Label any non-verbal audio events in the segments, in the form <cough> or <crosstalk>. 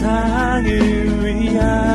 세상을 위한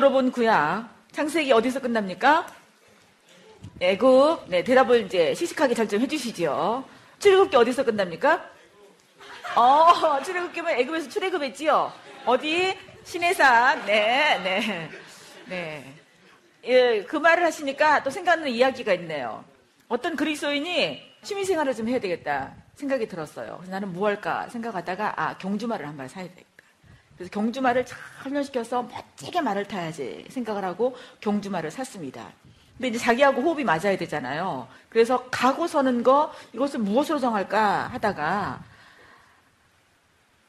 지도로 본 구약. 창세기 어디서 끝납니까? 애굽. 네, 대답을 이제 시식하게 잘 좀 해주시지요. 출애굽기 어디서 끝납니까? 어, <laughs> 출애굽기면 애굽에서 출애굽했지요. 어디? 신해산. 네, 네, 네. 예, 그 말을 하시니까 또 생각나는 이야기가 있네요. 어떤 그리스도인이 취미생활을 좀 해야 되겠다. 생각이 들었어요. 그래서 나는 뭐 할까 생각하다가 아 경주말을 한발 사야 되겠다. 그래서 경주말을 잘 훈련시켜서 멋지게 말을 타야지 생각을 하고 경주말을 샀습니다. 근데 이제 자기하고 호흡이 맞아야 되잖아요. 그래서 가고 서는 거 이것을 무엇으로 정할까 하다가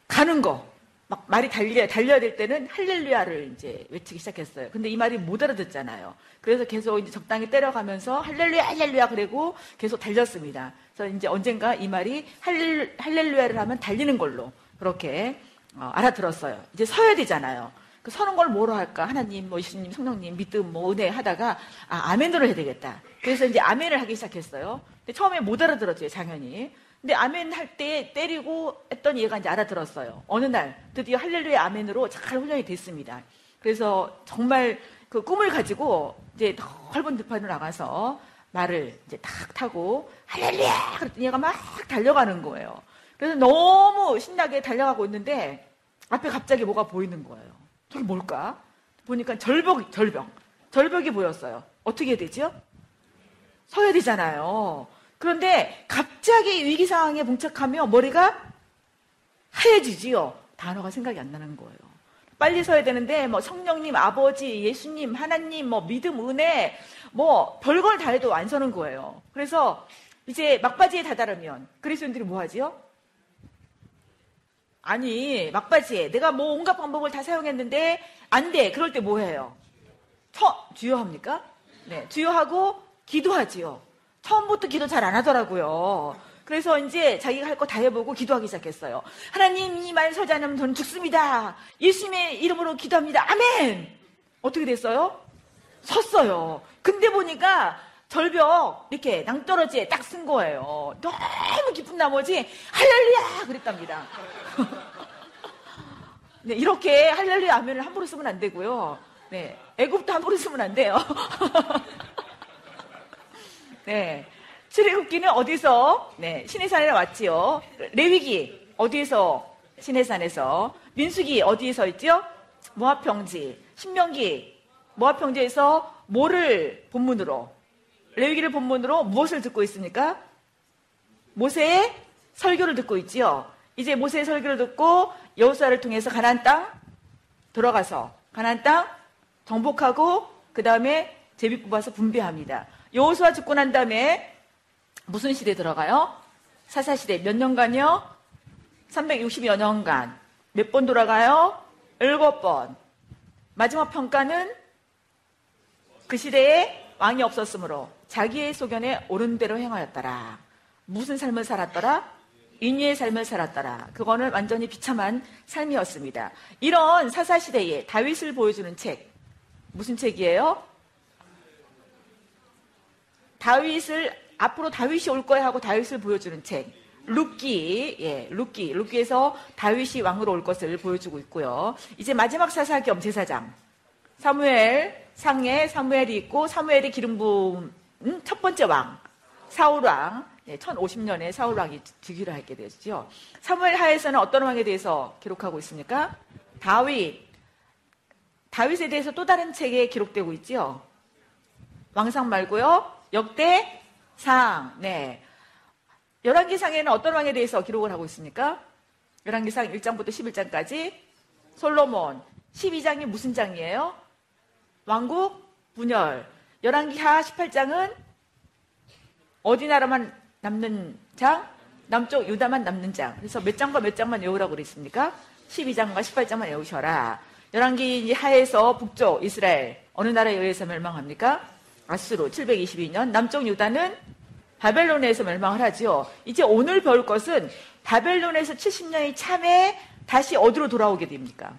가는 거 막 말이 달려, 달려야 될 때는 할렐루야를 이제 외치기 시작했어요. 근데 이 말이 못 알아듣잖아요. 그래서 계속 이제 적당히 때려가면서 할렐루야, 할렐루야 그리고 계속 달렸습니다. 그래서 이제 언젠가 이 말이 할렐, 할렐루야를 하면 달리는 걸로 그렇게 어, 알아들었어요. 이제 서야 되잖아요. 그 서는 걸 뭐로 할까? 하나님, 뭐 예수님, 성령님, 믿음, 뭐 은혜 하다가 아 아멘으로 해야 되겠다. 그래서 이제 아멘을 하기 시작했어요. 근데 처음에 못 알아들었죠, 당연히. 근데 아멘 할 때 때리고 했던 얘가 이제 알아들었어요. 어느 날 드디어 할렐루야 아멘으로 잘 훈련이 됐습니다. 그래서 정말 그 꿈을 가지고 이제 넓은 들판으로 나가서 말을 이제 탁 타고 할렐루야 그랬더니 얘가 막 달려가는 거예요. 그래서 너무 신나게 달려가고 있는데 앞에 갑자기 뭐가 보이는 거예요. 저게 뭘까? 보니까 절벽, 절벽. 절벽이 보였어요. 어떻게 해야 되죠? 서야 되잖아요. 그런데 갑자기 위기 상황에 봉착하며 머리가 하얘지지요. 단어가 생각이 안 나는 거예요. 빨리 서야 되는데 뭐 성령님, 아버지, 예수님, 하나님, 뭐 믿음, 은혜, 뭐 별걸 다 해도 안 서는 거예요. 그래서 이제 막바지에 다다르면 그리스도인들이 뭐 하지요? 아니 막바지에 내가 뭐 온갖 방법을 다 사용했는데 안 돼. 그럴 때 뭐 해요? 처 주여합니까? 네, 주여하고 기도하지요. 처음부터 기도 잘 안 하더라고요. 그래서 이제 자기가 할 거 다 해보고 기도하기 시작했어요. 하나님 이 말 서지 않으면 저는 죽습니다. 예수님의 이름으로 기도합니다. 아멘! 어떻게 됐어요? 섰어요. 근데 보니까 절벽 이렇게 낭떠러지에 딱 쓴 거예요. 너무 기쁜 나머지 할렐루야 그랬답니다. <laughs> 네, 이렇게 할렐루야 아멘을 함부로 쓰면 안 되고요. 네, 애굽도 함부로 쓰면 안 돼요. <laughs> 네. 출애굽기는 어디서? 네, 신해산에 왔지요. 레위기 어디에서? 신해산에서. 민수기 어디에서 있죠? 모압평지. 신명기 모압평지에서 뭐를 본문으로? 레위기를 본문으로 무엇을 듣고 있습니까? 모세의 설교를 듣고 있지요. 이제 모세의 설교를 듣고 여호수아를 통해서 가나안 땅 들어가서 가나안 땅 정복하고 그 다음에 제비 뽑아서 분배합니다. 여호수아 죽고 난 다음에 무슨 시대 들어가요? 사사 시대 몇 년간요? 360여 년간 몇 번 돌아가요? 7번. 마지막 평가는 그 시대에 왕이 없었으므로 자기의 소견에 옳은 대로 행하였더라. 무슨 삶을 살았더라? 인위의 삶을 살았더라. 그거는 완전히 비참한 삶이었습니다. 이런 사사 시대에 다윗을 보여주는 책 무슨 책이에요? 다윗을 앞으로 다윗이 올 거야 하고 다윗을 보여주는 책. 룻기, 예, 룻기, 룻기에서 다윗이 왕으로 올 것을 보여주고 있고요. 이제 마지막 사사 겸 제사장. 사무엘 상에 사무엘이 있고 사무엘이 기름 부 은첫 번째 왕, 사울 왕. 네, 1050년에 사울 왕이 즉위를 하게 되죠. 사무엘 하에서는 어떤 왕에 대해서 기록하고 있습니까? 다윗. 다윗에 대해서 또 다른 책에 기록되고 있죠. 왕상 말고요. 역대상. 네. 열왕기상에는 어떤 왕에 대해서 기록을 하고 있습니까? 열왕기상 1장부터 11장까지 솔로몬. 12장이 무슨 장이에요? 왕국 분열. 열왕기하 18장은 어디 나라만 남는 장? 남쪽 유다만 남는 장. 그래서 몇 장과 몇 장만 외우라고 그랬습니까? 12장과 18장만 외우셔라. 열왕기 하에서 북쪽 이스라엘 어느 나라에 의해서 멸망합니까? 아수로 722년. 남쪽 유다는 바벨론에서 멸망을 하지요. 이제 오늘 배울 것은 바벨론에서 70년이 참에 다시 어디로 돌아오게 됩니까?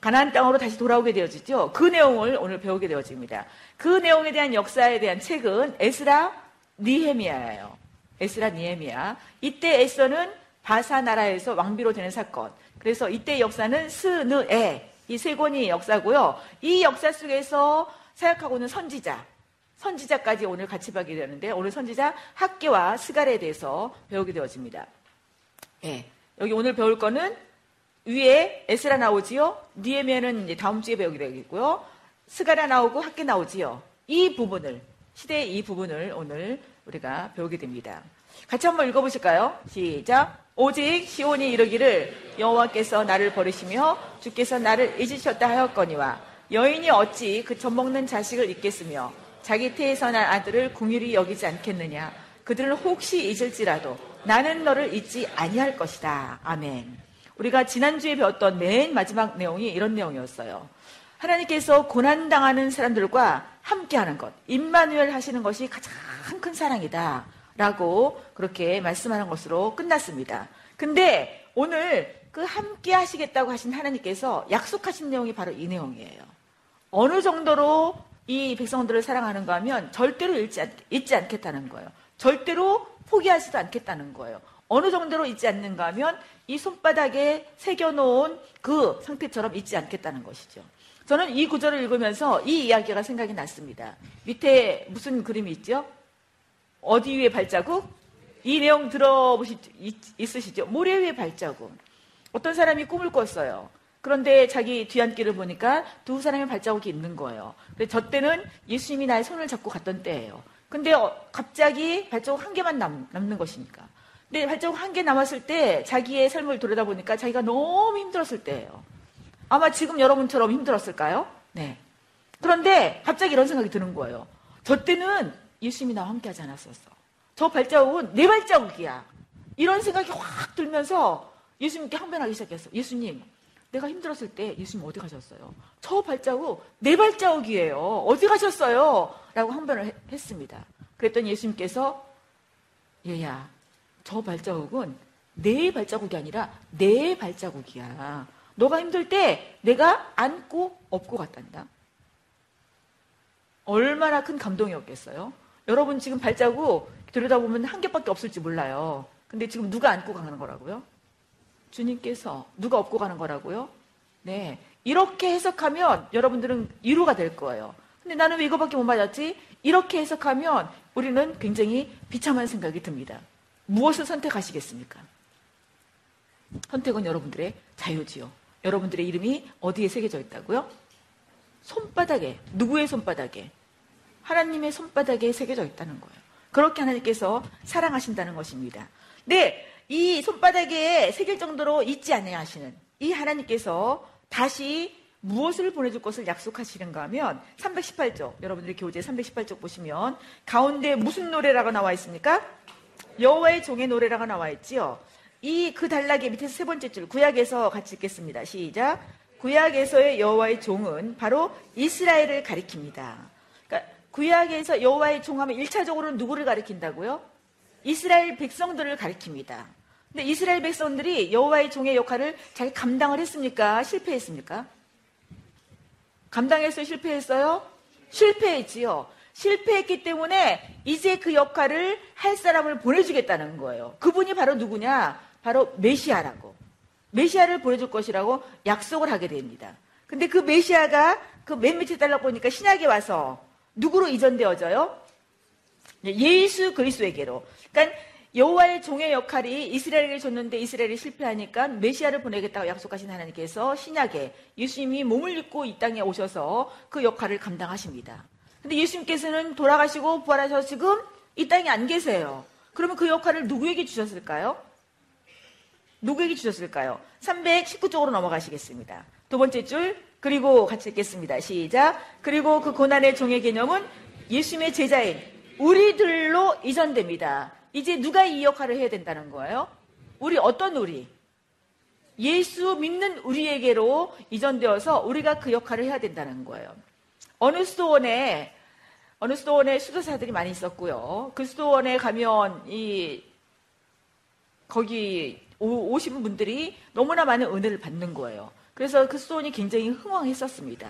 가나안 땅으로 다시 돌아오게 되어지죠. 그 내용을 오늘 배우게 되어집니다. 그 내용에 대한 역사에 대한 책은 에스라 니헤미야예요. 에스라 니헤미야. 이때 에스더는 바사 나라에서 왕비로 되는 사건. 그래서 이때 역사는 스느에 이 세 권이 역사고요. 이 역사 속에서 사역하고는 선지자, 선지자까지 오늘 같이 보게 되는데 오늘 선지자 학계와 스갈에 대해서 배우게 되어집니다. 예. 여기 오늘 배울 거는 위에 에스라 나오지요. 니에미아는 다음 주에 배우게 되겠고요. 스가라 나오고 학계 나오지요. 이 부분을 시대의 이 부분을 오늘 우리가 배우게 됩니다. 같이 한번 읽어보실까요? 시작. 오직 시온이 이르기를 여호와께서 나를 버리시며 주께서 나를 잊으셨다 하였거니와 여인이 어찌 그 젖먹는 자식을 잊겠으며 자기 태에서 난 아들을 궁일이 여기지 않겠느냐 그들을 혹시 잊을지라도 나는 너를 잊지 아니할 것이다. 아멘. 우리가 지난주에 배웠던 맨 마지막 내용이 이런 내용이었어요. 하나님께서 고난당하는 사람들과 함께하는 것, 임마누엘 하시는 것이 가장 큰 사랑이다. 라고 그렇게 말씀하는 것으로 끝났습니다. 근데 오늘 그 함께 하시겠다고 하신 하나님께서 약속하신 내용이 바로 이 내용이에요. 어느 정도로 이 백성들을 사랑하는가 하면 절대로 잊지, 않, 잊지 않 겠다는 거예요. 절대로 포기하지도 않겠다는 거예요. 어느 정도로 잊지 않는가 하면 이 손바닥에 새겨놓은 그 상태처럼 잊지 않겠다는 것이죠. 저는 이 구절을 읽으면서 이 이야기가 생각이 났습니다. 밑에 무슨 그림이 있죠? 어디 위에 발자국? 이 내용 들어보시 있으시죠? 모래 위에 발자국. 어떤 사람이 꿈을 꿨어요. 그런데 자기 뒤안길을 보니까 두 사람의 발자국이 있는 거예요. 근데 저 때는 예수님이 나의 손을 잡고 갔던 때예요. 근데 어, 갑자기 발자국 한 개만 남, 남는 것이니까. 근데 발자국 한 개 남았을 때 자기의 삶을 돌아다보니까 자기가 너무 힘들었을 때예요. 아마 지금 여러분처럼 힘들었을까요? 네. 그런데 갑자기 이런 생각이 드는 거예요. 저 때는 예수님이 나와 함께 하지 않았었어. 저 발자국은 내 발자국이야. 이런 생각이 확 들면서 예수님께 항변하기 시작했어. 예수님, 내가 힘들었을 때 예수님 어디 가셨어요? 저 발자국 내 발자국이에요. 어디 가셨어요? 라고 항변을 했습니다. 그랬더니 예수님께서 얘야 저 발자국은 내 발자국이 아니라 내 발자국이야. 너가 힘들 때 내가 안고 업고 갔단다. 얼마나 큰 감동이었겠어요? 여러분 지금 발자국 들여다보면 한 개밖에 없을지 몰라요. 근데 지금 누가 안고 가는 거라고요? 주님께서 누가 업고 가는 거라고요? 네. 이렇게 해석하면 여러분들은 위로가 될 거예요. 근데 나는 왜 이거밖에 못 맞았지? 이렇게 해석하면 우리는 굉장히 비참한 생각이 듭니다. 무엇을 선택하시겠습니까? 선택은 여러분들의 자유지요. 여러분들의 이름이 어디에 새겨져 있다고요? 손바닥에, 누구의 손바닥에? 하나님의 손바닥에 새겨져 있다는 거예요. 그렇게 하나님께서 사랑하신다는 것입니다. 네, 이 손바닥에 새길 정도로 잊지 아니하시는 이 하나님께서 다시 무엇을 보내줄 것을 약속하시는가 하면 318쪽 여러분들의 교재 318쪽 보시면 가운데 무슨 노래라고 나와 있습니까? 여호와의 종의 노래라고 나와 있지요. 이 그 단락의 밑에서 세 번째 줄 구약에서 같이 읽겠습니다. 시작. 구약에서의 여호와의 종은 바로 이스라엘을 가리킵니다. 그러니까 구약에서 여호와의 종하면 1차적으로는 누구를 가리킨다고요? 이스라엘 백성들을 가리킵니다. 근데 이스라엘 백성들이 여호와의 종의 역할을 잘 감당을 했습니까? 실패했습니까? 감당해서 실패했어요? 실패했지요. 실패했기 때문에 이제 그 역할을 할 사람을 보내주겠다는 거예요. 그분이 바로 누구냐? 바로 메시아라고. 메시아를 보내줄 것이라고 약속을 하게 됩니다. 근데 그 메시아가 그맨 밑에 달라 보니까 신약에 와서 누구로 이전되어져요? 예수 그리스도에게로. 그러니까 여호와의 종의 역할이 이스라엘에게 줬는데 이스라엘이 실패하니까 메시아를 보내겠다고 약속하신 하나님께서 신약에 예수님이 몸을 입고 이 땅에 오셔서 그 역할을 감당하십니다. 근데 예수님께서는 돌아가시고 부활하셔서 지금 이 땅에 안 계세요. 그러면 그 역할을 누구에게 주셨을까요? 누구에게 주셨을까요? 319쪽으로 넘어가시겠습니다. 두 번째 줄 그리고 같이 읽겠습니다. 시작. 그리고 그 고난의 종의 개념은 예수님의 제자인 우리들로 이전됩니다. 이제 누가 이 역할을 해야 된다는 거예요? 우리 어떤 우리? 예수 믿는 우리에게로 이전되어서 우리가 그 역할을 해야 된다는 거예요. 어느 수도원에 어느 수도원에 수도사들이 많이 있었고요. 그 수도원에 가면 이 거기 오, 오신 분들이 너무나 많은 은혜를 받는 거예요. 그래서 그 수도원이 굉장히 흥왕했었습니다.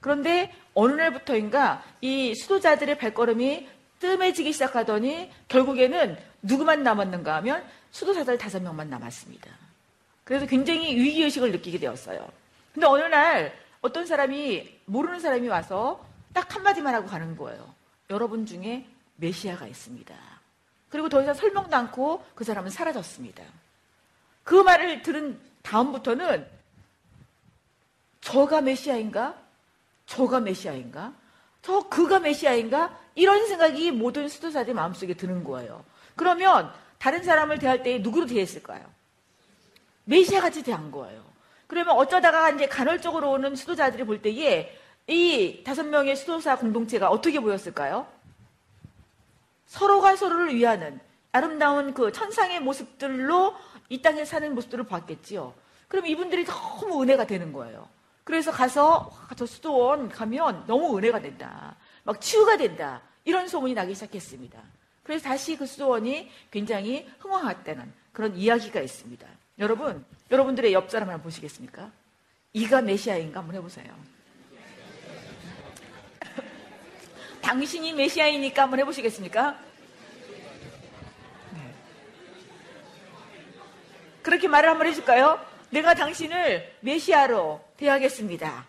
그런데 어느 날부터인가 이 수도자들의 발걸음이 뜸해지기 시작하더니 결국에는 누구만 남았는가 하면 수도사들 다섯 명만 남았습니다. 그래서 굉장히 위기의식을 느끼게 되었어요. 근데 어느 날 어떤 사람이, 모르는 사람이 와서 딱 한마디만 하고 가는 거예요. 여러분 중에 메시아가 있습니다. 그리고 더 이상 설명도 않고 그 사람은 사라졌습니다. 그 말을 들은 다음부터는 저가 메시아인가? 저가 메시아인가? 저 그가 메시아인가? 이런 생각이 모든 수도사들 마음속에 드는 거예요. 그러면 다른 사람을 대할 때 누구로 대했을까요? 메시아 같이 대한 거예요. 그러면 어쩌다가 이제 간헐적으로 오는 수도자들이 볼 때에 이 다섯 명의 수도사 공동체가 어떻게 보였을까요? 서로가 서로를 위하는 아름다운 그 천상의 모습들로 이 땅에 사는 모습들을 봤겠지요. 그럼 이분들이 너무 은혜가 되는 거예요. 그래서 가서 저 수도원 가면 너무 은혜가 된다. 막 치유가 된다. 이런 소문이 나기 시작했습니다. 그래서 다시 그 수도원이 굉장히 흥황했다는 그런 이야기가 있습니다. 여러분, 여러분들의 옆 사람 한번 보시겠습니까? 이가 메시아인가 한번 해보세요. 당신이 메시아이니까 한번 해보시겠습니까? 네. 그렇게 말을 한번 해줄까요? 내가 당신을 메시아로 대하겠습니다.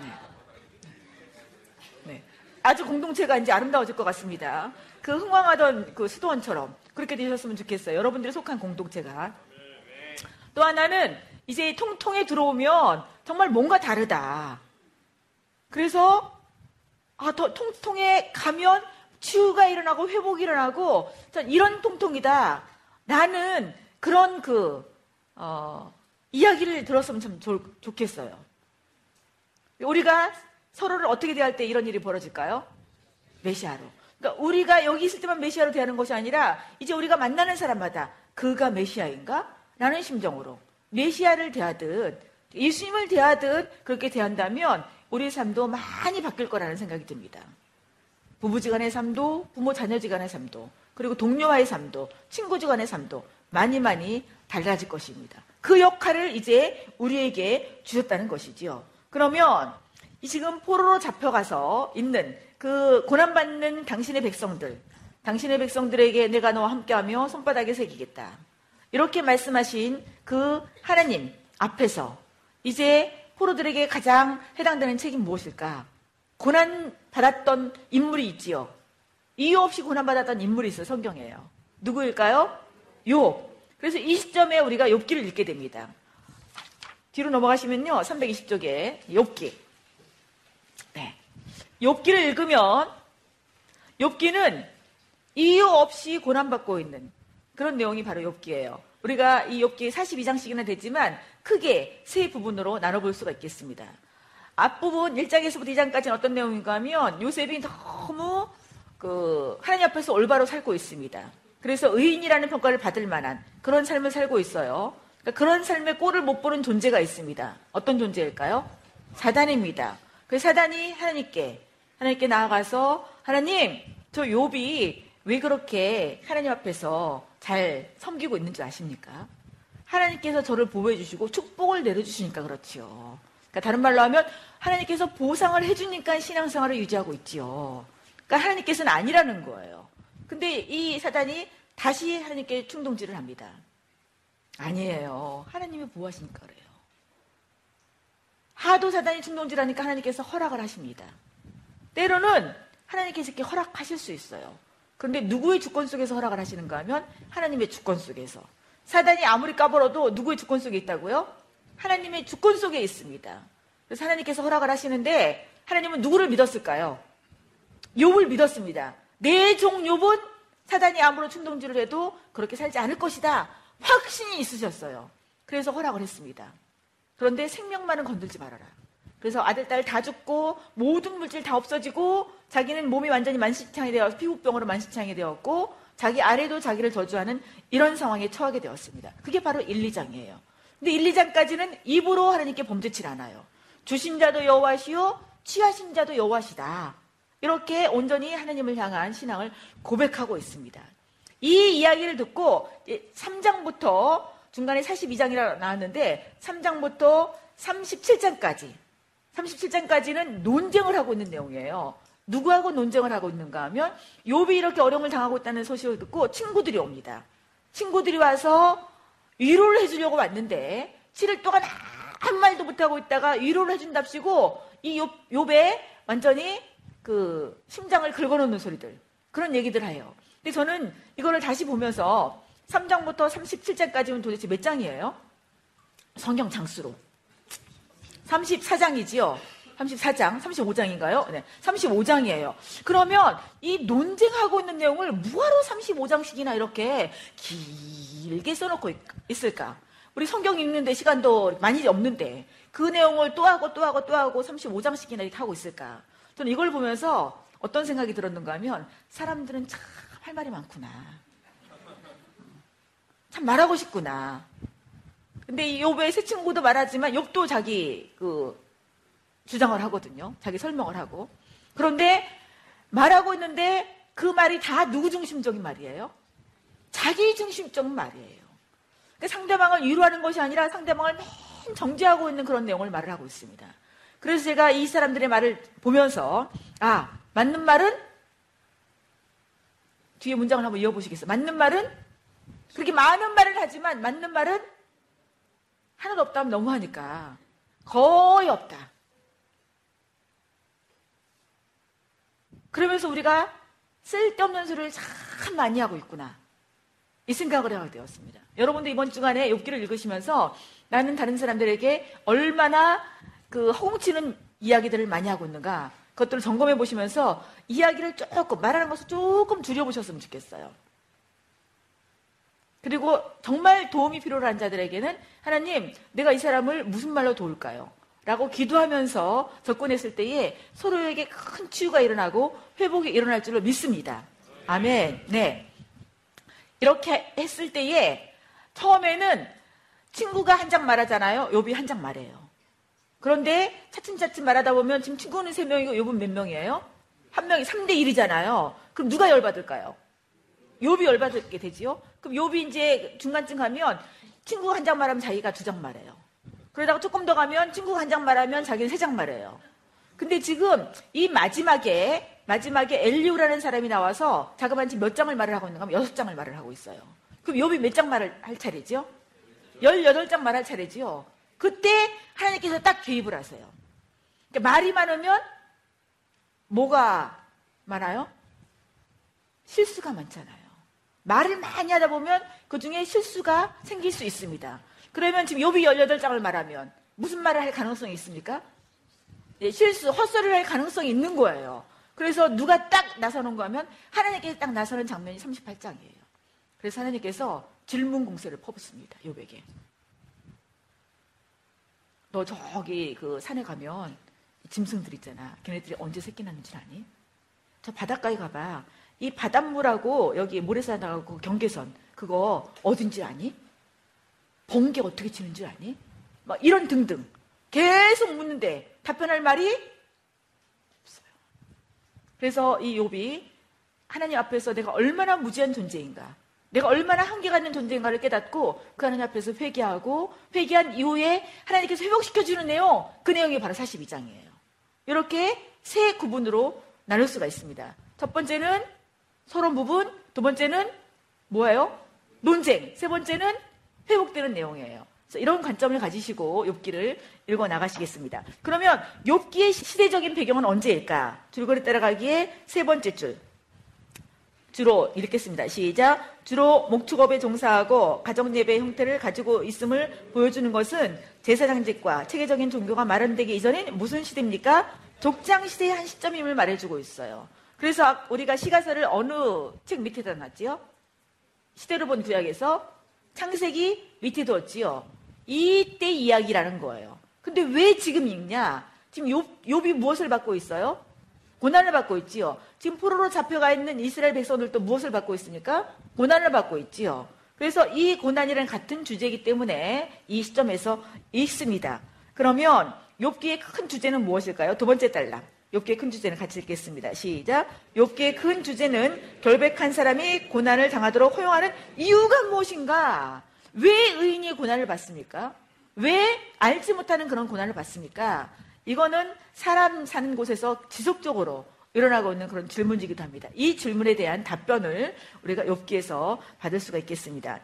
네. 네. 아주 공동체가 이제 아름다워질 것 같습니다. 그 흥왕하던 그 수도원처럼 그렇게 되셨으면 좋겠어요. 여러분들이 속한 공동체가. 또 하나는 이제 통통에 들어오면 정말 뭔가 다르다. 그래서 아, 더 통통에 가면 치유가 일어나고 회복이 일어나고 이런 통통이다. 나는 그런 그 어, 이야기를 들었으면 참 좋, 좋겠어요. 우리가 서로를 어떻게 대할 때 이런 일이 벌어질까요? 메시아로. 그러니까 우리가 여기 있을 때만 메시아로 대하는 것이 아니라 이제 우리가 만나는 사람마다 그가 메시아인가? 라는 심정으로 메시아를 대하듯 예수님을 대하듯 그렇게 대한다면 우리의 삶도 많이 바뀔 거라는 생각이 듭니다. 부부지간의 삶도 부모 자녀지간의 삶도 그리고 동료와의 삶도 친구지간의 삶도 많이 많이 달라질 것입니다. 그 역할을 이제 우리에게 주셨다는 것이지요. 그러면 지금 포로로 잡혀가서 있는 그 고난받는 당신의 백성들, 당신의 백성들에게 내가 너와 함께하며 손바닥에 새기겠다. 이렇게 말씀하신 그 하나님 앞에서 이제 포로들에게 가장 해당되는 책임 무엇일까? 고난 받았던 인물이 있지요. 이유 없이 고난 받았던 인물이 있어요. 성경에요. 누구일까요? 욥. 그래서 이 시점에 우리가 욥기를 읽게 됩니다. 뒤로 넘어가시면요. 320쪽에 욥기. 네. 욥기를 읽으면 욥기는 이유 없이 고난받고 있는 그런 내용이 바로 욥기예요. 우리가 이 욥기 42장씩이나 되지만 크게 세 부분으로 나눠볼 수가 있겠습니다. 앞부분 1장에서부터 2장까지는 어떤 내용인가 하면 요셉이 너무 그 하나님 앞에서 올바로 살고 있습니다. 그래서 의인이라는 평가를 받을 만한 그런 삶을 살고 있어요. 그러니까 그런 삶의 꼴을 못 보는 존재가 있습니다. 어떤 존재일까요? 사단입니다. 그 사단이 하나님께 하나님께 나아가서 하나님 저 욥이 왜 그렇게 하나님 앞에서 잘 섬기고 있는 줄 아십니까? 하나님께서 저를 보호해 주시고 축복을 내려 주시니까 그렇지요. 그러니까 다른 말로 하면 하나님께서 보상을 해 주니까 신앙생활을 유지하고 있지요. 그러니까 하나님께서는 아니라는 거예요. 근데 이 사단이 다시 하나님께 충동질을 합니다. 아니에요. 하나님이 보호하시니까 그래요. 하도 사단이 충동질하니까 하나님께서 허락을 하십니다. 때로는 하나님께서 이렇게 허락하실 수 있어요. 그런데 누구의 주권 속에서 허락을 하시는가 하면 하나님의 주권 속에서. 사단이 아무리 까불어도 누구의 주권 속에 있다고요? 하나님의 주권 속에 있습니다. 그래서 하나님께서 허락을 하시는데 하나님은 누구를 믿었을까요? 욥을 믿었습니다. 내 종 욥은 사단이 아무런 충동질을 해도 그렇게 살지 않을 것이다. 확신이 있으셨어요. 그래서 허락을 했습니다. 그런데 생명만은 건들지 말아라. 그래서 아들, 딸 다 죽고 모든 물질 다 없어지고 자기는 몸이 완전히 만시창이 되어서 피부병으로 만시창이 되었고 자기 아래도 자기를 저주하는 이런 상황에 처하게 되었습니다. 그게 바로 1, 2장이에요. 근데 1, 2장까지는 입으로 하나님께 범죄치 않아요. 주신 자도 여호와시요 취하신 자도 여호와시다. 이렇게 온전히 하나님을 향한 신앙을 고백하고 있습니다. 이 이야기를 듣고 3장부터 중간에 42장이라 나왔는데 3장부터 37장까지 37장까지는 논쟁을 하고 있는 내용이에요. 누구하고 논쟁을 하고 있는가 하면 욥이 이렇게 어려움을 당하고 있다는 소식을 듣고 친구들이 옵니다. 친구들이 와서 위로를 해주려고 왔는데 7일 동안 한 말도 못하고 있다가 위로를 해준답시고 이 욥, 욥의 완전히 그 심장을 긁어놓는 소리들 그런 얘기들 해요. 근데 저는 이거를 다시 보면서 3장부터 37장까지는 도대체 몇 장이에요? 성경 장수로. 34장이지요. 34장, 35장인가요? 네, 35장이에요. 그러면 이 논쟁하고 있는 내용을 뭐하러 35장씩이나 이렇게 길게 써놓고 있을까? 우리 성경 읽는데 시간도 많이 없는데 그 내용을 또 하고 또 하고 또 하고 35장씩이나 이렇게 하고 있을까? 저는 이걸 보면서 어떤 생각이 들었는가 하면 사람들은 참 할 말이 많구나. 참 말하고 싶구나. 근데 이 욥의 새 친구도 말하지만 욕도 자기 그 주장을 하거든요. 자기 설명을 하고. 그런데 말하고 있는데 그 말이 다 누구 중심적인 말이에요? 자기 중심적인 말이에요. 그러니까 상대방을 위로하는 것이 아니라 상대방을 맨 정죄하고 있는 그런 내용을 말을 하고 있습니다. 그래서 제가 이 사람들의 말을 보면서 아 맞는 말은 뒤에 문장을 한번 이어보시겠어요? 맞는 말은 그렇게 많은 말을 하지만 맞는 말은 하나도 없다면 너무하니까 거의 없다. 그러면서 우리가 쓸데없는 소리를 참 많이 하고 있구나. 이 생각을 하게 되었습니다. 여러분도 이번 주간에 욥기를 읽으시면서 나는 다른 사람들에게 얼마나 그 허공치는 이야기들을 많이 하고 있는가 그것들을 점검해 보시면서 이야기를 조금 말하는 것을 조금 줄여보셨으면 좋겠어요. 그리고 정말 도움이 필요한 자들에게는 하나님, 내가 이 사람을 무슨 말로 도울까요? 라고 기도하면서 접근했을 때에 서로에게 큰 치유가 일어나고 회복이 일어날 줄로 믿습니다. 아멘. 네. 이렇게 했을 때에 처음에는 친구가 한 장 말하잖아요. 요비 한 장 말해요. 그런데 차츰차츰 말하다 보면 지금 친구는 세 명이고 요분 몇 명이에요? 한 명이 3대 1이잖아요. 그럼 누가 열받을까요? 요비 열받게 되지요? 그럼 요비 이제 중간쯤 가면 친구가 한 장 말하면 자기가 두 장 말해요. 그러다가 조금 더 가면 친구가 한 장 말하면 자기는 세 장 말해요. 근데 지금 이 마지막에 마지막에 엘리우라는 사람이 나와서 자그마치 몇 장을 말을 하고 있는가 하면 여섯 장을 말을 하고 있어요. 그럼 요비 몇장 말을 할 차례지요? 열여덟 장 말할 차례지요. 그때 하나님께서 딱 개입을 하세요. 그러니까 말이 많으면 뭐가 많아요? 실수가 많잖아요. 말을 많이 하다 보면 그 중에 실수가 생길 수 있습니다. 그러면 지금 요비 18장을 말하면 무슨 말을 할 가능성이 있습니까? 네, 실수, 헛소리를 할 가능성이 있는 거예요. 그래서 누가 딱 나서는 거 하면 하나님께서 딱 나서는 장면이 38장이에요. 그래서 하나님께서 질문 공세를 퍼붓습니다. 요백에. 너 저기 그 산에 가면 짐승들 있잖아. 걔네들이 언제 새끼 낳는지 아니? 저 바닷가에 가봐. 이 바닷물하고 여기 모래사 나가고 경계선 그거 어딘지 아니? 번개 어떻게 치는지 아니? 막 이런 등등 계속 묻는데 답변할 말이 없어요. 그래서 이 욥이 하나님 앞에서 내가 얼마나 무지한 존재인가 내가 얼마나 한계가 있는 존재인가를 깨닫고 그 하나님 앞에서 회개하고 회개한 이후에 하나님께서 회복시켜 주는 내용 그 내용이 바로 42장이에요. 이렇게 세 구분으로 나눌 수가 있습니다. 첫 번째는 서론 부분, 두 번째는 뭐예요? 논쟁, 세 번째는 회복되는 내용이에요. 이런 관점을 가지시고 욥기를 읽어 나가시겠습니다. 그러면 욥기의 시대적인 배경은 언제일까? 줄거리 따라가기에 세 번째 줄. 주로 읽겠습니다. 시작. 주로 목축업에 종사하고 가정예배 형태를 가지고 있음을 보여주는 것은 제사장직과 체계적인 종교가 마련되기 이전인 무슨 시대입니까? 족장 시대의 한 시점임을 말해주고 있어요. 그래서 우리가 시가서를 어느 책 밑에다 놨지요? 시대로 본 구약에서 창세기 밑에 두었지요. 이때 이야기라는 거예요. 근데 왜 지금 읽냐? 지금 욥, 욥이 무엇을 받고 있어요? 고난을 받고 있지요. 지금 포로로 잡혀가 있는 이스라엘 백성들도 무엇을 받고 있습니까? 고난을 받고 있지요. 그래서 이 고난이랑 같은 주제이기 때문에 이 시점에서 읽습니다. 그러면 욥기의 큰 주제는 무엇일까요? 두 번째 달랑. 욥기의 큰 주제는 같이 읽겠습니다. 시작. 욥기의 큰 주제는 결백한 사람이 고난을 당하도록 허용하는 이유가 무엇인가? 왜 의인이 고난을 받습니까? 왜 알지 못하는 그런 고난을 받습니까? 이거는 사람 사는 곳에서 지속적으로 일어나고 있는 그런 질문이기도 합니다. 이 질문에 대한 답변을 우리가 욥기에서 받을 수가 있겠습니다.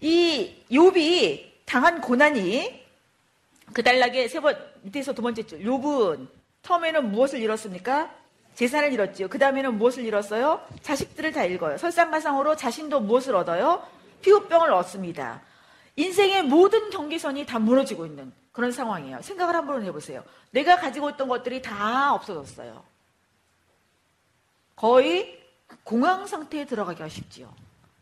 이 욥이 당한 고난이 그 단락의 세 번 밑에서 두 번째 줄 욥은 처음에는 무엇을 잃었습니까? 재산을 잃었지요. 그 다음에는 무엇을 잃었어요? 자식들을 다 읽어요. 설상가상으로 자신도 무엇을 얻어요? 피부병을 얻습니다. 인생의 모든 경계선이 다 무너지고 있는 그런 상황이에요. 생각을 한번 해보세요. 내가 가지고 있던 것들이 다 없어졌어요. 거의 공황 상태에 들어가기가 쉽지요.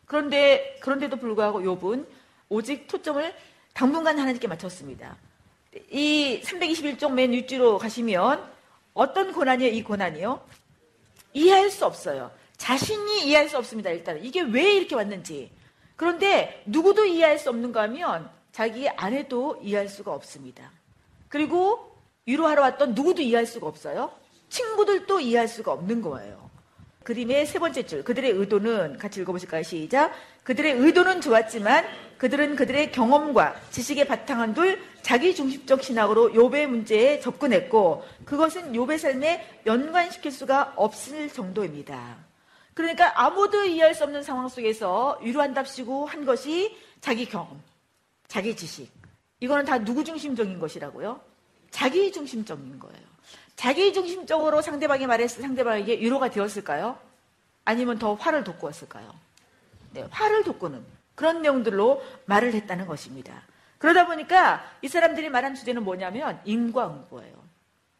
그런데 그런데도 불구하고 욥은 오직 초점을 당분간 하나님께 맞췄습니다. 이 321쪽 맨 윗줄로 가시면 어떤 고난이에요? 이 고난이요? 이해할 수 없어요. 자신이 이해할 수 없습니다. 일단 이게 왜 이렇게 왔는지. 그런데 누구도 이해할 수 없는가 하면 자기 아내도 이해할 수가 없습니다. 그리고 위로하러 왔던 누구도 이해할 수가 없어요. 친구들도 이해할 수가 없는 거예요. 그림의 세 번째 줄. 그들의 의도는 같이 읽어보실까요? 시작. 그들의 의도는 좋았지만 그들은 그들의 경험과 지식에 바탕한 둘 자기 중심적 신학으로 욥의 문제에 접근했고 그것은 욥의 삶에 연관시킬 수가 없을 정도입니다. 그러니까 아무도 이해할 수 없는 상황 속에서 위로한답시고 한 것이 자기 경험, 자기 지식. 이거는 다 누구 중심적인 것이라고요? 자기 중심적인 거예요. 자기 중심적으로 상대방이 말했을 상대방에게 위로가 되었을까요? 아니면 더 화를 돋구었을까요? 네, 화를 돋구는 그런 내용들로 말을 했다는 것입니다. 그러다 보니까 이 사람들이 말한 주제는 뭐냐면 인과응보예요.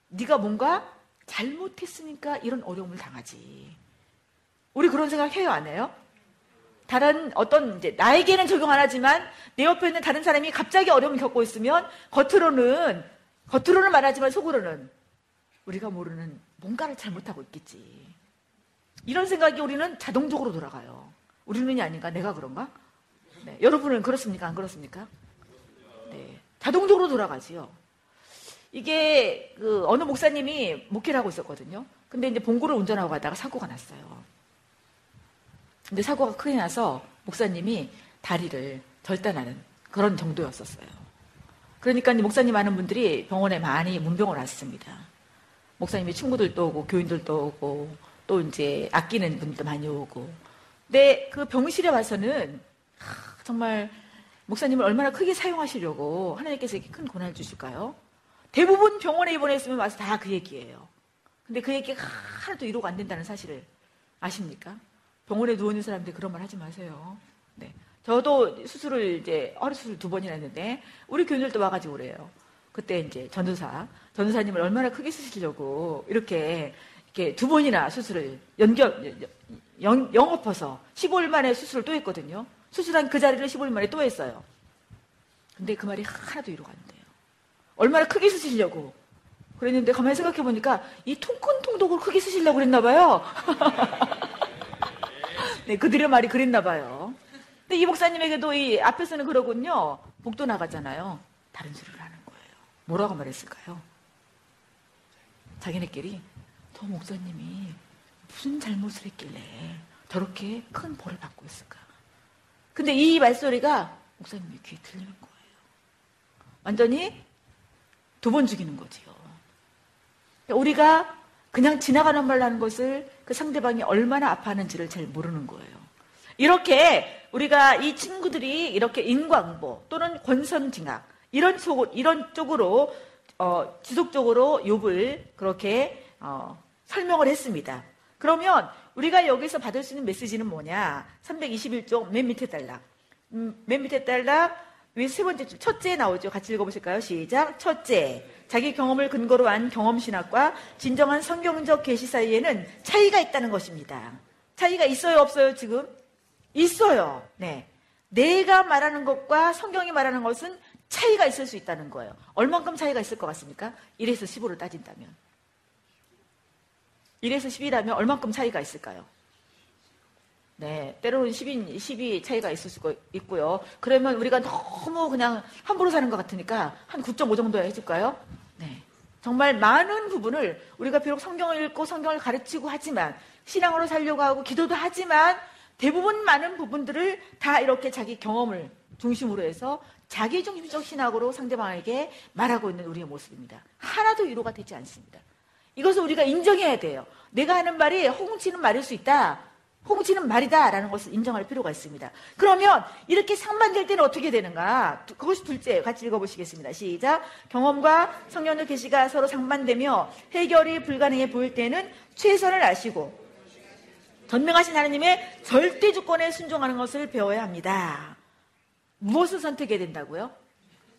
네가 뭔가 잘못했으니까 이런 어려움을 당하지. 우리 그런 생각 해요, 안 해요? 다른 어떤 이제 나에게는 적용 안 하지만 내 옆에 있는 다른 사람이 갑자기 어려움을 겪고 있으면 겉으로는 겉으로는 말하지만 속으로는 우리가 모르는 뭔가를 잘못하고 있겠지. 이런 생각이 우리는 자동적으로 돌아가요. 우리는이 아닌가? 내가 그런가? 네. 여러분은 그렇습니까? 안 그렇습니까? 네. 자동적으로 돌아가지요. 이게 그 어느 목사님이 목회를 하고 있었거든요. 근데 이제 봉고를 운전하고 가다가 사고가 났어요. 근데 사고가 크게 나서 목사님이 다리를 절단하는 그런 정도였었어요. 그러니까 목사님 많은 분들이 병원에 많이 문병을 왔습니다. 목사님의 친구들도 오고 교인들도 오고 또 이제 아끼는 분들도 많이 오고. 근데 그 병실에 와서는 정말 목사님을 얼마나 크게 사용하시려고 하나님께서 이렇게 큰 고난을 주실까요? 대부분 병원에 입원했으면 와서 다 그 얘기예요. 근데 그 얘기가 하나도 이루가 안 된다는 사실을 아십니까? 병원에 누워있는 사람들 그런 말 하지 마세요. 네. 저도 수술을 이제 허리 수술 두 번이나 했는데 우리 교인들도 와가지고 그래요. 그때 이제 전도사, 전도사님을 얼마나 크게 쓰시려고 이렇게 이렇게 두 번이나 수술을 연결, 영, 영업해서 15일 만에 수술을 또 했거든요. 수술한 그 자리를 15일 만에 또 했어요. 근데 그 말이 하나도 이루가 안 돼요. 얼마나 크게 쓰시려고. 그랬는데 가만히 생각해 보니까 이 통큰 통독을 크게 쓰시려고 그랬나 봐요. <laughs> 네, 그들의 말이 그랬나 봐요. 근데 이 목사님에게도 이 앞에서는 그러군요. 복도 나가잖아요. 다른 하는 뭐라고 말했을까요? 자기네끼리 저 목사님이 무슨 잘못을 했길래 저렇게 큰 벌을 받고 있을까? 근데 이 말소리가 목사님의 귀에 들리는 거예요. 완전히 두 번 죽이는 거지요. 우리가 그냥 지나가는 말로 하는 것을 그 상대방이 얼마나 아파하는지를 잘 모르는 거예요. 이렇게 우리가 이 친구들이 이렇게 인광보 또는 권선징악 이런 쪽, 이런 쪽으로 어, 지속적으로 욥을 그렇게 어, 설명을 했습니다. 그러면 우리가 여기서 받을 수 있는 메시지는 뭐냐? 321쪽 맨 밑에 달락. 음, 맨 밑에 달락 위세 번째 줄 첫째 나오죠. 같이 읽어보실까요? 시작. 첫째, 자기 경험을 근거로 한 경험 신학과 진정한 성경적 계시 사이에는 차이가 있다는 것입니다. 차이가 있어요, 없어요, 지금? 있어요. 네. 내가 말하는 것과 성경이 말하는 것은 차이가 있을 수 있다는 거예요. 얼만큼 차이가 있을 것 같습니까? 1에서 15를 따진다면. 1에서 10이라면 얼만큼 차이가 있을까요? 네, 때로는 10인, 10이 차이가 있을 수가 있고요. 그러면 우리가 너무 그냥 함부로 사는 것 같으니까 한 9.5 정도 해줄까요? 네. 정말 많은 부분을 우리가 비록 성경을 읽고 성경을 가르치고 하지만 신앙으로 살려고 하고 기도도 하지만 대부분 많은 부분들을 다 이렇게 자기 경험을 중심으로 해서 자기 중심적 신학으로 상대방에게 말하고 있는 우리의 모습입니다. 하나도 위로가 되지 않습니다. 이것을 우리가 인정해야 돼요. 내가 하는 말이 호응치는 말일 수 있다. 호응치는 말이다라는 것을 인정할 필요가 있습니다. 그러면 이렇게 상반될 때는 어떻게 되는가? 그것이 둘째 같이 읽어보시겠습니다. 시작. 경험과 성령의 계시가 서로 상반되며 해결이 불가능해 보일 때는 최선을 아시고 전명하신 하나님의 절대 주권에 순종하는 것을 배워야 합니다. 무엇을 선택해야 된다고요?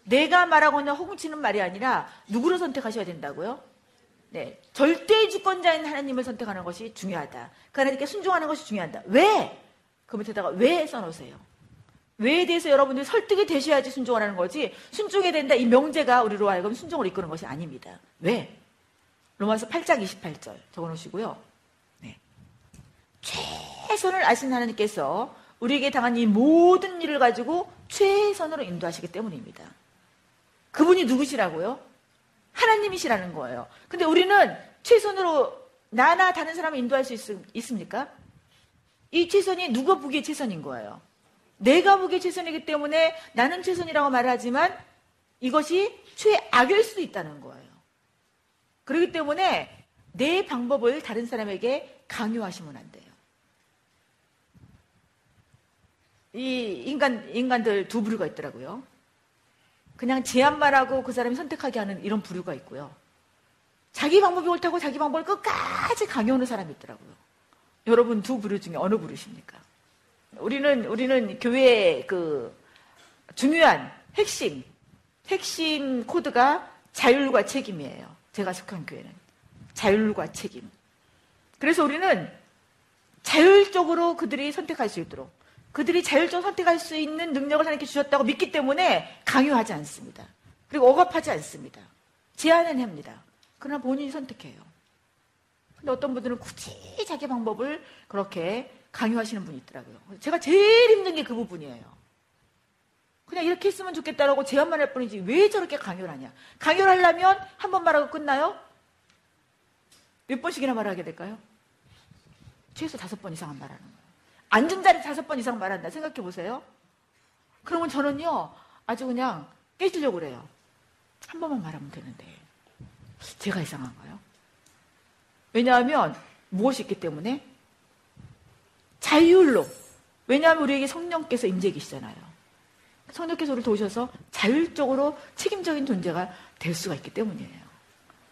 내가 말하고 있는 호응치는 말이 아니라 누구를 선택하셔야 된다고요? 네, 절대 주권자인 하나님을 선택하는 것이 중요하다. 그 하나님께 순종하는 것이 중요하다. 왜? 그 밑에다가 왜 써놓으세요. 왜에 대해서 여러분들이 설득이 되셔야지 순종하는 거지 순종해야 된다 이 명제가 우리로 하여금 순종을 이끄는 것이 아닙니다. 왜? 로마서 8장 28절 적어놓으시고요. 네. 최선을 아신 하나님께서 우리에게 당한 이 모든 일을 가지고 최선으로 인도하시기 때문입니다. 그분이 누구시라고요? 하나님이시라는 거예요. 근데 우리는 최선으로 나나 다른 사람을 인도할 수 있, 있습니까? 이 최선이 누가 보기에 최선인 거예요. 내가 보기에 최선이기 때문에 나는 최선이라고 말하지만 이것이 최악일 수도 있다는 거예요. 그렇기 때문에 내 방법을 다른 사람에게 강요하시면 안 돼요. 이 인간, 인간들 두 부류가 있더라고요. 그냥 제안만 하고 그 사람이 선택하게 하는 이런 부류가 있고요. 자기 방법이 옳다고 자기 방법을 끝까지 강요하는 사람이 있더라고요. 여러분 두 부류 중에 어느 부류십니까? 우리는 우리는 교회의 그 중요한 핵심 핵심 코드가 자율과 책임이에요. 제가 속한 교회는 자율과 책임. 그래서 우리는 자율적으로 그들이 선택할 수 있도록 그들이 자율적으로 선택할 수 있는 능력을 하나님께 주셨다고 믿기 때문에 강요하지 않습니다. 그리고 억압하지 않습니다. 제안은 합니다. 그러나 본인이 선택해요. 근데 어떤 분들은 굳이 자기 방법을 그렇게 강요하시는 분이 있더라고요. 제가 제일 힘든 게 그 부분이에요. 그냥 이렇게 했으면 좋겠다라고 제안만 할 뿐이지 왜 저렇게 강요를 하냐. 강요를 하려면 한 번 말하고 끝나요? 몇 번씩이나 말하게 될까요? 최소 다섯 번 이상은 말하는 거예요. 앉은 자리 다섯 번 이상 말한다. 생각해 보세요. 그러면 저는요, 아주 그냥 깨지려고 그래요. 한 번만 말하면 되는데. 제가 이상한가요? 왜냐하면 무엇이 있기 때문에? 자율로. 왜냐하면 우리에게 성령께서 임재 계시잖아요. 성령께서 우리를 도우셔서 자율적으로 책임적인 존재가 될 수가 있기 때문이에요.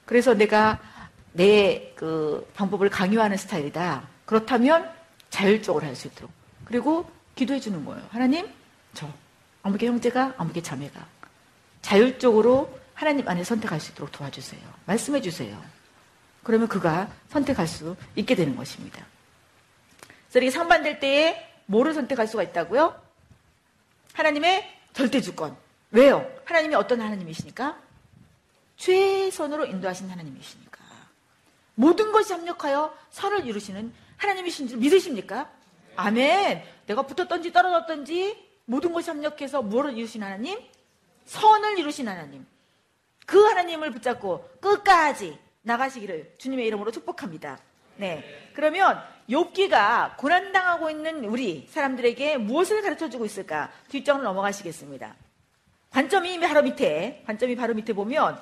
그래서 내가 내 그 방법을 강요하는 스타일이다. 그렇다면 자율적으로 할 수 있도록. 그리고 기도해 주는 거예요. 하나님, 저, 아무개 형제가, 아무개 자매가 자율적으로 하나님 안에 선택할 수 있도록 도와주세요. 말씀해 주세요. 그러면 그가 선택할 수 있게 되는 것입니다. 그래서 이게 상반될 때에 뭐를 선택할 수가 있다고요? 하나님의 절대 주권. 왜요? 하나님이 어떤 하나님이시니까? 최선으로 인도하신 하나님이시니까. 모든 것이 합력하여 선을 이루시는 하나님이신 줄 믿으십니까? 아멘. 내가 붙었던지 떨어졌던지 모든 것이 협력해서 무엇을 이루신 하나님? 선을 이루신 하나님. 그 하나님을 붙잡고 끝까지 나가시기를 주님의 이름으로 축복합니다. 네. 그러면 욥기가 고난 당하고 있는 우리 사람들에게 무엇을 가르쳐 주고 있을까? 뒷장을 넘어가시겠습니다. 관점이 바로 밑에, 관점이 바로 밑에 보면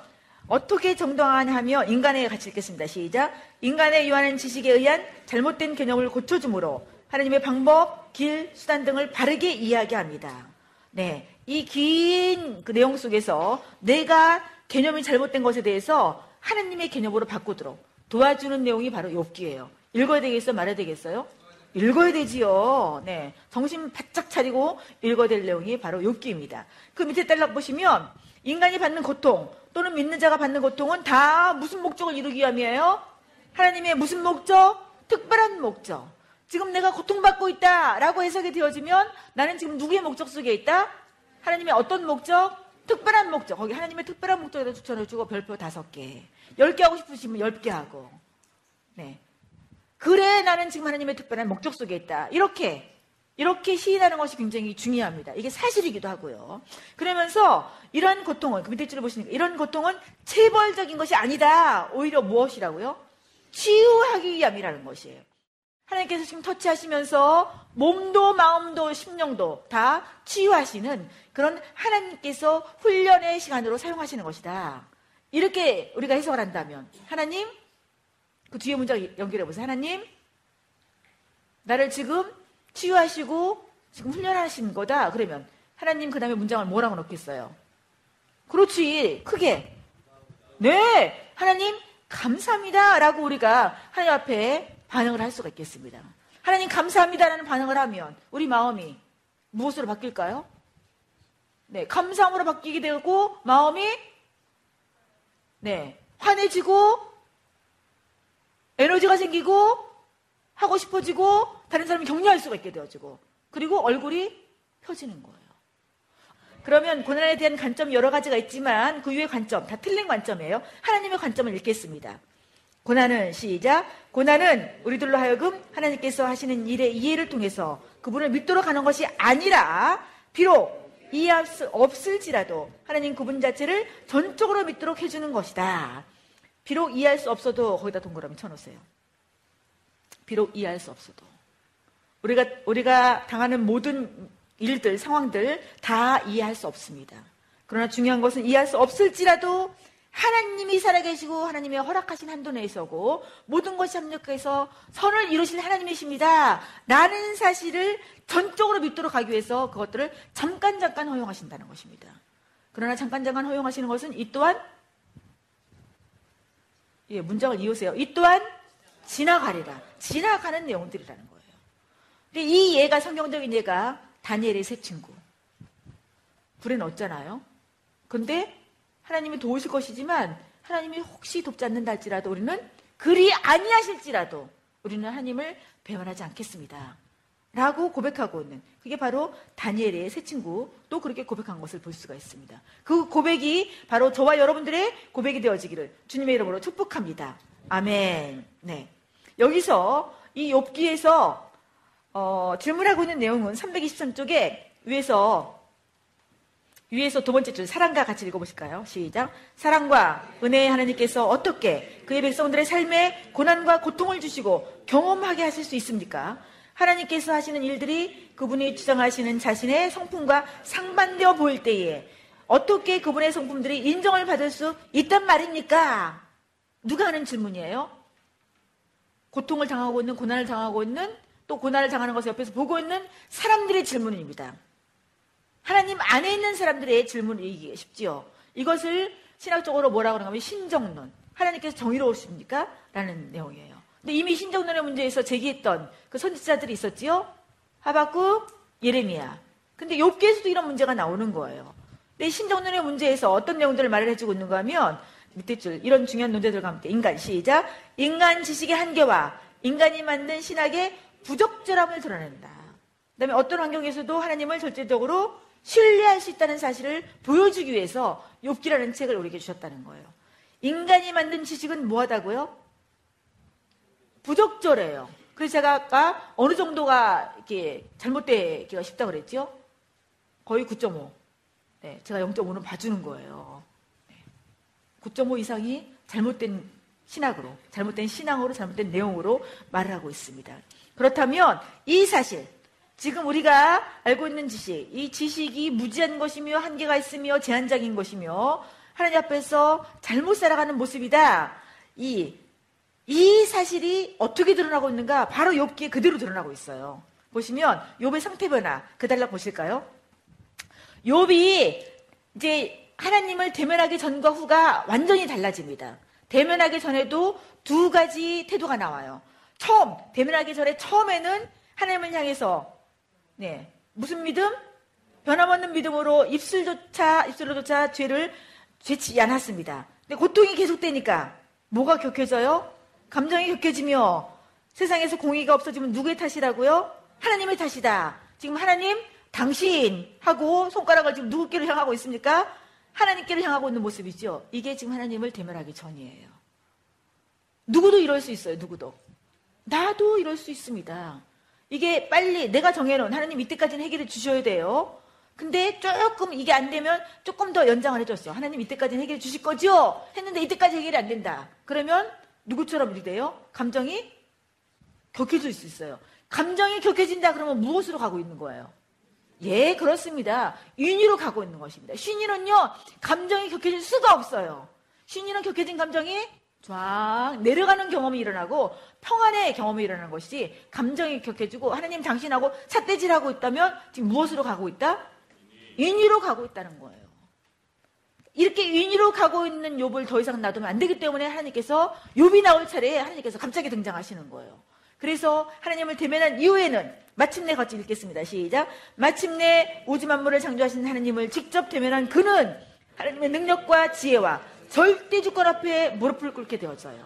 어떻게 정당하냐 며 인간의 같이 읽겠습니다. 시작. 인간의 유한한 지식에 의한 잘못된 개념을 고쳐줌으로 하나님의 방법, 길, 수단 등을 바르게 이야기합니다. 네. 이 긴 그 내용 속에서 내가 개념이 잘못된 것에 대해서 하나님의 개념으로 바꾸도록 도와주는 내용이 바로 욥기예요. 읽어야 되겠어? 말해야 되겠어요? 읽어야 되지요. 네. 정신 바짝 차리고 읽어야 될 내용이 바로 욥기입니다. 그 밑에 딸락 보시면 인간이 받는 고통 또는 믿는 자가 받는 고통은 다 무슨 목적을 이루기 위함이에요? 하나님의 무슨 목적? 특별한 목적. 지금 내가 고통받고 있다라고 해석이 되어지면 나는 지금 누구의 목적 속에 있다? 하나님의 어떤 목적? 특별한 목적, 거기 하나님의 특별한 목적에다 추천해주고 별표 다섯 개. 열 개 하고 싶으시면 열 개 하고. 네. 그래, 나는 지금 하나님의 특별한 목적 속에 있다. 이렇게, 이렇게 시인하는 것이 굉장히 중요합니다. 이게 사실이기도 하고요. 그러면서 이런 고통은, 그 밑에 줄을 보시니까 이런 고통은 체벌적인 것이 아니다. 오히려 무엇이라고요? 치유하기 위함이라는 것이에요. 하나님께서 지금 터치하시면서 몸도 마음도 심령도 다 치유하시는 그런 하나님께서 훈련의 시간으로 사용하시는 것이다. 이렇게 우리가 해석을 한다면 하나님 그 뒤에 문장 연결해 보세요. 하나님 나를 지금 치유하시고 지금 훈련하신 거다. 그러면 하나님 그 다음에 문장을 뭐라고 넣겠어요? 그렇지 크게 네 하나님 감사합니다 라고 우리가 하나님 앞에 반응을 할 수가 있겠습니다. 하나님 감사합니다라는 반응을 하면 우리 마음이 무엇으로 바뀔까요? 네, 감사함으로 바뀌게 되고 마음이 네, 환해지고 에너지가 생기고 하고 싶어지고 다른 사람이 격려할 수가 있게 되어지고 그리고 얼굴이 펴지는 거예요. 그러면 고난에 대한 관점 여러 가지가 있지만 그 위의 관점 다 틀린 관점이에요. 하나님의 관점을 읽겠습니다. 고난은 시작. 고난은 우리들로 하여금 하나님께서 하시는 일의 이해를 통해서 그분을 믿도록 하는 것이 아니라 비록 이해할 수 없을지라도 하나님 그분 자체를 전적으로 믿도록 해주는 것이다. 비록 이해할 수 없어도 거기다 동그라미 쳐놓으세요. 비록 이해할 수 없어도 우리가 우리가 당하는 모든 일들 상황들 다 이해할 수 없습니다. 그러나 중요한 것은 이해할 수 없을지라도 하나님이 살아계시고 하나님의 허락하신 한도 내에서고 모든 것이 합력해서 선을 이루신 하나님이십니다. 라는 사실을 전적으로 믿도록 하기 위해서 그것들을 잠깐 잠깐 허용하신다는 것입니다. 그러나 잠깐 잠깐 허용하시는 것은 이 또한 예, 문장을 이으세요. 이 또한 지나가리라. 지나가는 내용들이라는 거예요. 근데 이 예가 성경적인 예가 다니엘의 새 친구. 불에 넣었잖아요. 근데 하나님이 도우실 것이지만 하나님이 혹시 돕지 않는다 할지라도 우리는 그리 아니하실지라도 우리는 하나님을 배반하지 않겠습니다. 라고 고백하고 있는 그게 바로 다니엘의 새 친구 또 그렇게 고백한 것을 볼 수가 있습니다. 그 고백이 바로 저와 여러분들의 고백이 되어지기를 주님의 이름으로 축복합니다. 아멘. 네. 여기서 이 욥기에서 어, 질문하고 있는 내용은 323쪽에 위에서 위에서 두 번째 줄 사랑과 같이 읽어보실까요? 시작. 사랑과 은혜의 하나님께서 어떻게 그의 백성들의 삶에 고난과 고통을 주시고 경험하게 하실 수 있습니까? 하나님께서 하시는 일들이 그분이 주장하시는 자신의 성품과 상반되어 보일 때에 어떻게 그분의 성품들이 인정을 받을 수 있단 말입니까? 누가 하는 질문이에요? 고통을 당하고 있는, 고난을 당하고 있는, 또 고난을 당하는 것을 옆에서 보고 있는 사람들의 질문입니다. 하나님 안에 있는 사람들의 질문이기 쉽지요. 이것을 신학적으로 뭐라고 그러냐면 신정론. 하나님께서 정의로우십니까? 라는 내용이에요. 근데 이미 신정론의 문제에서 제기했던 그 선지자들이 있었지요. 하박국, 예레미야. 근데 욥기에서도 이런 문제가 나오는 거예요. 근데 신정론의 문제에서 어떤 내용들을 말을 해주고 있는가 하면 밑에 줄 이런 중요한 논제들과 함께 인간 시작 인간 지식의 한계와 인간이 만든 신학의 부적절함을 드러낸다. 그다음에 어떤 환경에서도 하나님을 절대적으로 신뢰할 수 있다는 사실을 보여주기 위해서 욥기라는 책을 우리에게 주셨다는 거예요. 인간이 만든 지식은 뭐하다고요? 부적절해요. 그래서 제가 아까 어느 정도가 이렇게 잘못되기가 쉽다 고 그랬죠? 거의 9.5. 네, 제가 0.5는 봐주는 거예요. 9.5 이상이 잘못된 신학으로, 잘못된 신앙으로, 잘못된 내용으로 말을 하고 있습니다. 그렇다면 이 사실, 지금 우리가 알고 있는 지식, 이 지식이 무지한 것이며 한계가 있으며 제한적인 것이며 하나님 앞에서 잘못 살아가는 모습이다. 이, 이 사실이 어떻게 드러나고 있는가? 바로 욥기에 그대로 드러나고 있어요. 보시면 욥의 상태 변화 그 달락 보실까요? 욥이 이제 하나님을 대면하기 전과 후가 완전히 달라집니다. 대면하기 전에도 두 가지 태도가 나와요. 처음 대면하기 전에 처음에는 하나님을 향해서 네. 무슨 믿음? 변함없는 믿음으로 입술조차, 입술로조차 죄를 죄치 않았습니다. 근데 고통이 계속되니까 뭐가 격해져요? 감정이 격해지며 세상에서 공의가 없어지면 누구의 탓이라고요? 하나님의 탓이다. 지금 하나님, 당신 하고 손가락을 지금 누구께로 향하고 있습니까? 하나님께로 향하고 있는 모습이죠. 이게 지금 하나님을 대면하기 전이에요. 누구도 이럴 수 있어요. 누구도. 나도 이럴 수 있습니다. 이게 빨리 내가 정해놓은 하나님 이때까지는 해결해 주셔야 돼요. 근데 조금 이게 안 되면 조금 더 연장을 해줬어. 하나님 이때까지는 해결해 주실 거죠? 했는데 이때까지 해결이 안 된다. 그러면 누구처럼 이렇게 돼요? 감정이 격해질 수 있어요. 감정이 격해진다 그러면 무엇으로 가고 있는 거예요? 예, 그렇습니다. 윤희로 가고 있는 것입니다. 신인은요, 감정이 격해질 수가 없어요. 신인은 격해진 감정이 쫙 내려가는 경험이 일어나고 평안의 경험이 일어나는 것이 감정이 격해지고 하나님 당신하고 삿대질하고 있다면 지금 무엇으로 가고 있다? 윤희로 가고 있다는 거예요. 이렇게 윤희로 가고 있는 욥을 더 이상 놔두면 안 되기 때문에 하나님께서 욥이 나올 차례에 하나님께서 갑자기 등장하시는 거예요. 그래서 하나님을 대면한 이후에는 마침내 같이 읽겠습니다. 시작. 마침내 오지 만물을 창조하신 하나님을 직접 대면한 그는 하나님의 능력과 지혜와 절대 주권 앞에 무릎을 꿇게 되었어요.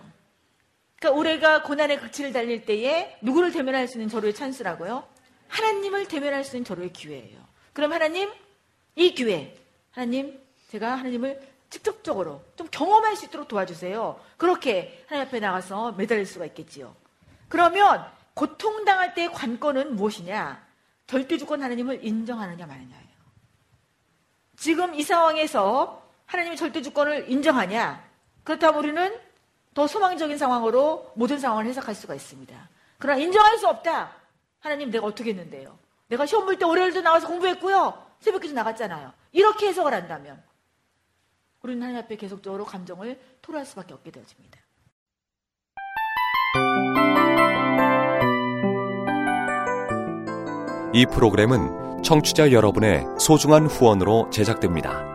그러니까 우리가 고난의 극치를 달릴 때에 누구를 대면할 수 있는 저로의 찬스라고요? 하나님을 대면할 수 있는 저로의 기회예요. 그럼 하나님, 이 기회, 하나님, 제가 하나님을 직접적으로 좀 경험할 수 있도록 도와주세요. 그렇게 하나님 앞에 나가서 매달릴 수가 있겠지요. 그러면 고통당할 때의 관건은 무엇이냐? 절대주권 하나님을 인정하느냐 마느냐예요. 지금 이 상황에서 하나님의 절대주권을 인정하냐? 그렇다면 우리는 더 소망적인 상황으로 모든 상황을 해석할 수가 있습니다. 그러나 인정할 수 없다. 하나님 내가 어떻게 했는데요? 내가 시험 볼 때 월요일도 나와서 공부했고요. 새벽기도 나갔잖아요. 이렇게 해석을 한다면 우리는 하나님 앞에 계속적으로 감정을 토로할 수밖에 없게 되어집니다. 이 프로그램은 청취자 여러분의 소중한 후원으로 제작됩니다.